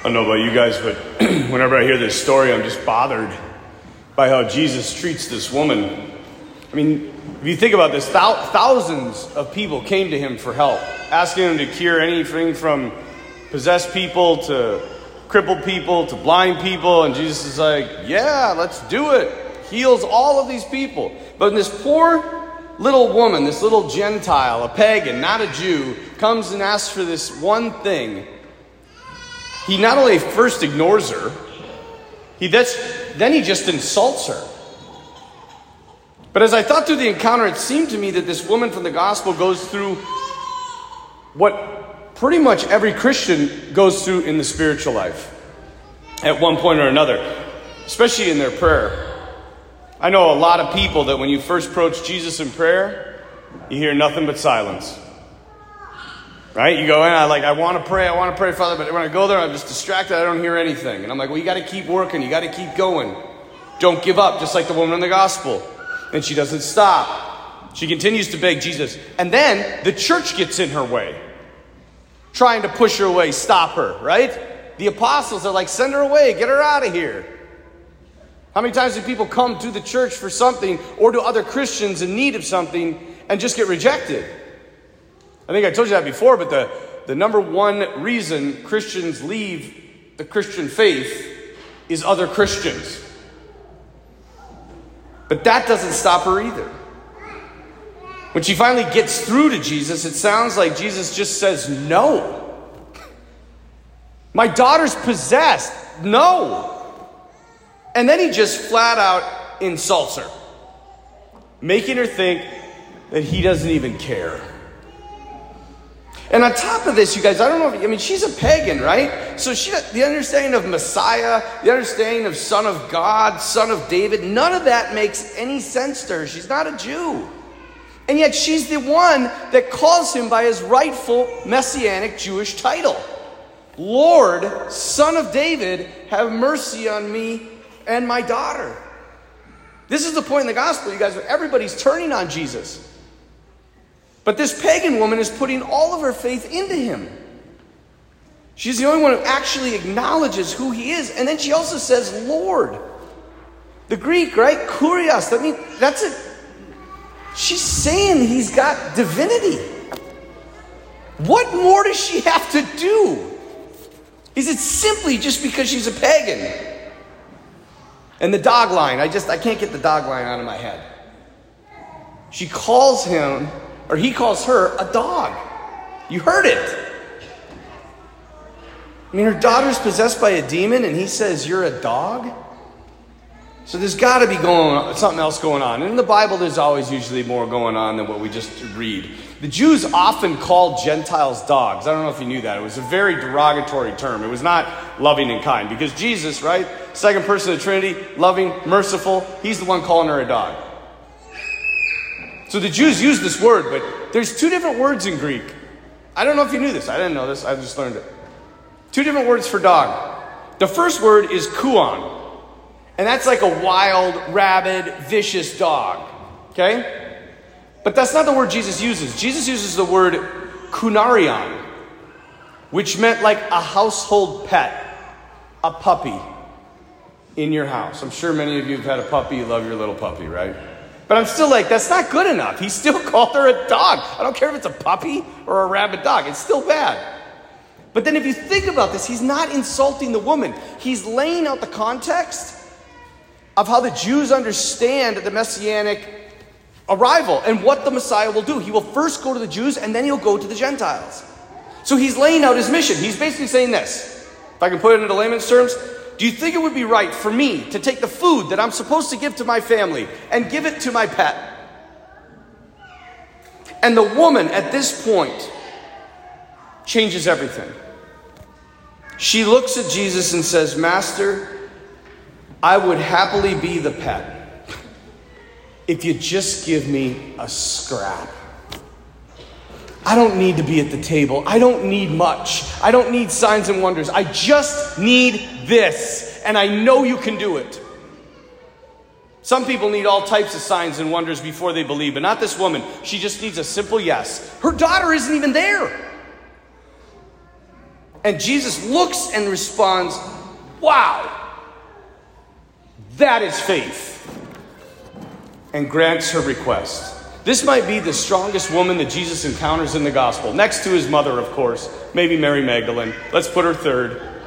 I don't know about you guys, but whenever I hear this story, I'm just bothered by how Jesus treats this woman. I mean, if you think about this, thousands of people came to him for help, asking him to cure anything from possessed people to crippled people to blind people. And Jesus is like, Yeah, let's do it. Heals all of these people. But this poor little woman, this little Gentile, a pagan, not a Jew, comes and asks for this one thing. He not only first ignores her, he then he just insults her. But as I thought through the encounter, it seemed to me that this woman from the gospel goes through what pretty much every Christian goes through in the spiritual life at one point or another, especially in their prayer. I know a lot of people that when you first approach Jesus in prayer, you hear nothing but silence. Right? You go in, I like, I want to pray, I want to pray, Father, but when I go there, I'm just distracted, I don't hear anything. And I'm like, well, you got to keep working, you got to keep going. Don't give up, just like the woman in the gospel. And she doesn't stop. She continues to beg Jesus. And then the church gets in her way, trying to push her away, stop her, right? The apostles are like, send her away, get her out of here. How many times do people come to the church for something or to other Christians in need of something and just get rejected? I think I told you that before, but the, the number one reason Christians leave the Christian faith is other Christians. But that doesn't stop her either. When she finally gets through to Jesus, it sounds like Jesus just says, No. My daughter's possessed. No. And then he just flat out insults her, making her think that he doesn't even care. And on top of this, you guys, I don't know if, I mean, she's a pagan, right? So she, the understanding of Messiah, the understanding of Son of God, Son of David, none of that makes any sense to her. She's not a Jew. And yet she's the one that calls him by his rightful messianic Jewish title Lord, Son of David, have mercy on me and my daughter. This is the point in the gospel, you guys, where everybody's turning on Jesus. But this pagan woman is putting all of her faith into him. She's the only one who actually acknowledges who he is. And then she also says, Lord. The Greek, right? Kurios. That means that's it. She's saying he's got divinity. What more does she have to do? Is it simply just because she's a pagan? And the dog line, I just I can't get the dog line out of my head. She calls him, or he calls her a dog. You heard it. I mean, her daughter's possessed by a demon, and he says, You're a dog? So there's got to be going on, something else going on. And in the Bible, there's always usually more going on than what we just read. The Jews often called Gentiles dogs. I don't know if you knew that. It was a very derogatory term. It was not loving and kind because Jesus, right? Second person of the Trinity, loving, merciful, he's the one calling her a dog. So the Jews use this word, but there's two different words in Greek. I don't know if you knew this. I didn't know this. I just learned it. Two different words for dog. The first word is kuon. And that's like a wild, rabid, vicious dog. Okay? But that's not the word Jesus uses. Jesus uses the word kunarion, which meant like a household pet, a puppy in your house. I'm sure many of you have had a puppy, you love your little puppy, right? But I'm still like, that's not good enough. He still called her a dog. I don't care if it's a puppy or a rabid dog, it's still bad. But then if you think about this, he's not insulting the woman, he's laying out the context of how the Jews understand the messianic arrival and what the Messiah will do. He will first go to the Jews and then he'll go to the Gentiles. So he's laying out his mission. He's basically saying this. If I can put it into layman's terms, do you think it would be right for me to take the food that I'm supposed to give to my family and give it to my pet? And the woman at this point changes everything. She looks at Jesus and says, Master, I would happily be the pet if you just give me a scrap. I don't need to be at the table. I don't need much. I don't need signs and wonders. I just need this. And I know you can do it. Some people need all types of signs and wonders before they believe, but not this woman. She just needs a simple yes. Her daughter isn't even there. And Jesus looks and responds, Wow, that is faith, and grants her request. This might be the strongest woman that Jesus encounters in the gospel, next to his mother, of course, maybe Mary Magdalene. Let's put her third.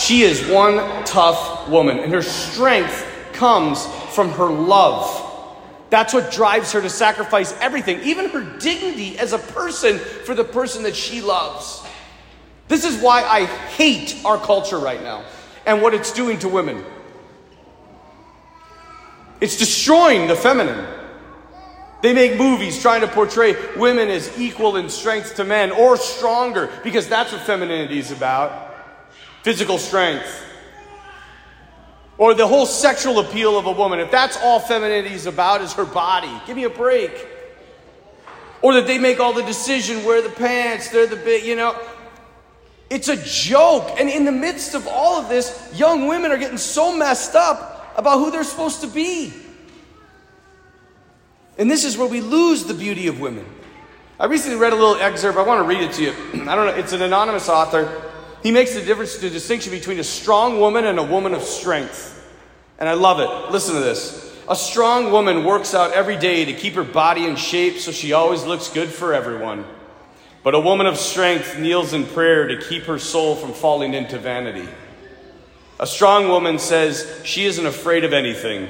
She is one tough woman, and her strength comes from her love. That's what drives her to sacrifice everything, even her dignity as a person, for the person that she loves. This is why I hate our culture right now and what it's doing to women. It's destroying the feminine. They make movies trying to portray women as equal in strength to men or stronger because that's what femininity is about physical strength. Or the whole sexual appeal of a woman. If that's all femininity is about, is her body. Give me a break. Or that they make all the decision, wear the pants, they're the big, you know. It's a joke. And in the midst of all of this, young women are getting so messed up about who they're supposed to be. And this is where we lose the beauty of women. I recently read a little excerpt. I want to read it to you. I don't know. It's an anonymous author. He makes the difference, the distinction between a strong woman and a woman of strength. And I love it. Listen to this. A strong woman works out every day to keep her body in shape so she always looks good for everyone. But a woman of strength kneels in prayer to keep her soul from falling into vanity. A strong woman says she isn't afraid of anything,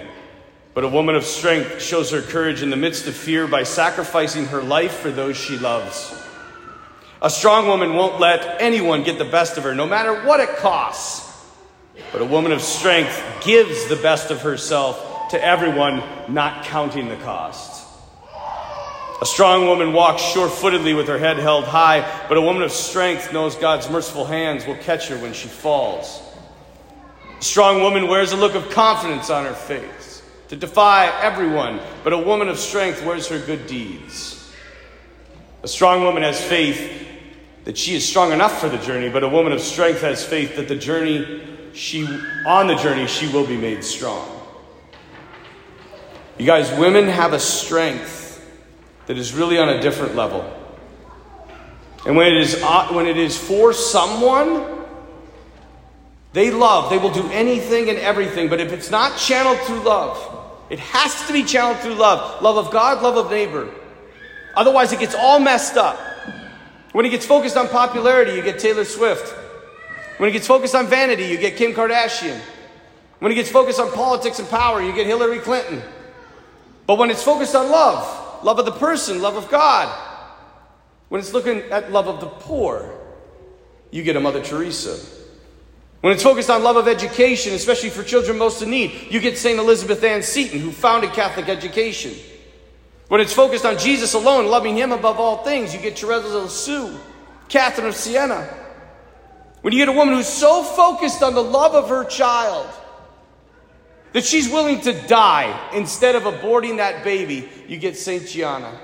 but a woman of strength shows her courage in the midst of fear by sacrificing her life for those she loves. A strong woman won't let anyone get the best of her, no matter what it costs. But a woman of strength gives the best of herself to everyone, not counting the cost. A strong woman walks sure footedly with her head held high, but a woman of strength knows God's merciful hands will catch her when she falls. A strong woman wears a look of confidence on her face to defy everyone, but a woman of strength wears her good deeds. A strong woman has faith that she is strong enough for the journey, but a woman of strength has faith that the journey she on the journey she will be made strong. You guys, women have a strength that is really on a different level. And when it is uh, when it is for someone, they love. They will do anything and everything, but if it's not channeled through love, it has to be channeled through love. Love of God, love of neighbor. Otherwise, it gets all messed up. When it gets focused on popularity, you get Taylor Swift. When it gets focused on vanity, you get Kim Kardashian. When it gets focused on politics and power, you get Hillary Clinton. But when it's focused on love, love of the person, love of God, when it's looking at love of the poor, you get a Mother Teresa. When it's focused on love of education, especially for children most in need, you get St. Elizabeth Ann Seton, who founded Catholic education. When it's focused on Jesus alone, loving Him above all things, you get Teresa of Lisieux, Catherine of Siena. When you get a woman who's so focused on the love of her child that she's willing to die instead of aborting that baby, you get St. Gianna.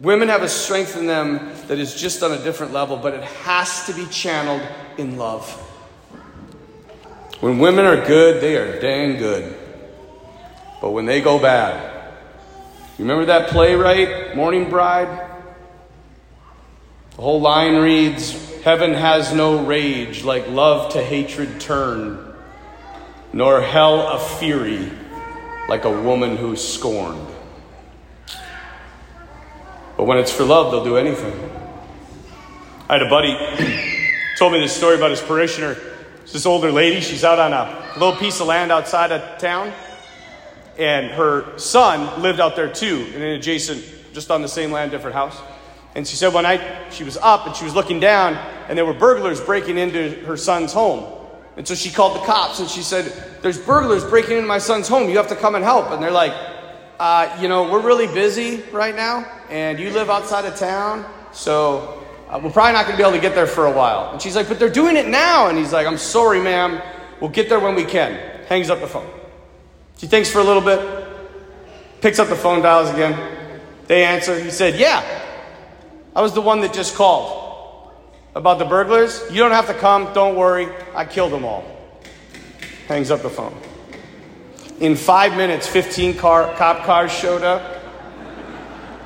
Women have a strength in them that is just on a different level, but it has to be channeled in love. When women are good, they are dang good. But when they go bad, remember that playwright, Mourning Bride? The whole line reads Heaven has no rage like love to hatred turn, nor hell a fury like a woman who's scorned. But when it's for love, they'll do anything. I had a buddy told me this story about his parishioner. It's this older lady. She's out on a little piece of land outside of town and her son lived out there too, in an adjacent, just on the same land, different house. And she said one night she was up and she was looking down, and there were burglars breaking into her son's home. And so she called the cops and she said, There's burglars breaking into my son's home. You have to come and help. And they're like, uh, You know, we're really busy right now, and you live outside of town, so uh, we're probably not going to be able to get there for a while. And she's like, But they're doing it now. And he's like, I'm sorry, ma'am. We'll get there when we can. Hangs up the phone. She thinks for a little bit, picks up the phone, dials again. They answer. He said, Yeah, I was the one that just called about the burglars. You don't have to come. Don't worry. I killed them all. Hangs up the phone. In five minutes, 15 car, cop cars showed up.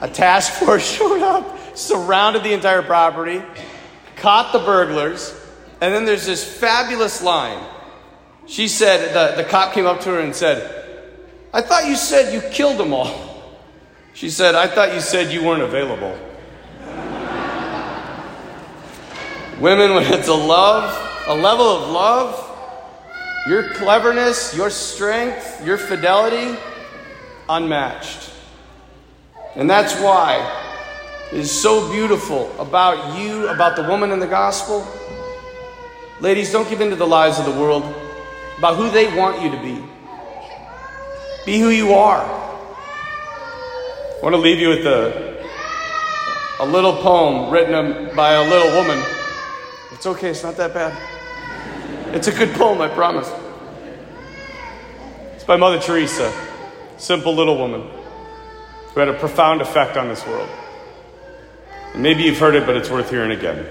A task force showed up. surrounded the entire property, caught the burglars, and then there's this fabulous line. She said, the, the cop came up to her and said, I thought you said you killed them all. She said, I thought you said you weren't available. Women, when it's a love, a level of love, your cleverness, your strength, your fidelity, unmatched. And that's why it is so beautiful about you, about the woman in the gospel. Ladies, don't give in to the lies of the world about who they want you to be. Be who you are. I want to leave you with a, a little poem written um, by a little woman. It's okay, it's not that bad. It's a good poem, I promise. It's by Mother Teresa, simple little woman who had a profound effect on this world. And maybe you've heard it, but it's worth hearing again.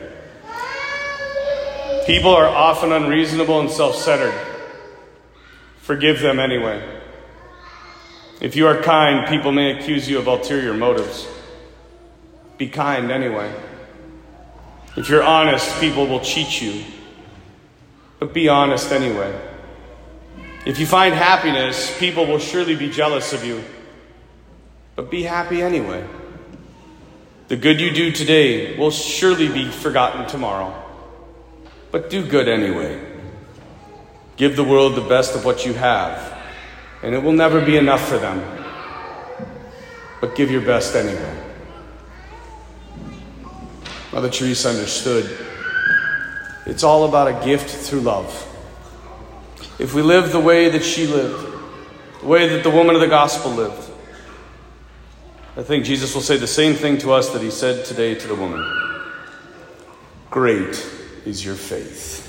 People are often unreasonable and self centered. Forgive them anyway. If you are kind, people may accuse you of ulterior motives. Be kind anyway. If you're honest, people will cheat you. But be honest anyway. If you find happiness, people will surely be jealous of you. But be happy anyway. The good you do today will surely be forgotten tomorrow. But do good anyway. Give the world the best of what you have and it will never be enough for them. But give your best anyway. Mother Teresa understood it's all about a gift through love. If we live the way that she lived, the way that the woman of the gospel lived, I think Jesus will say the same thing to us that he said today to the woman Great is your faith.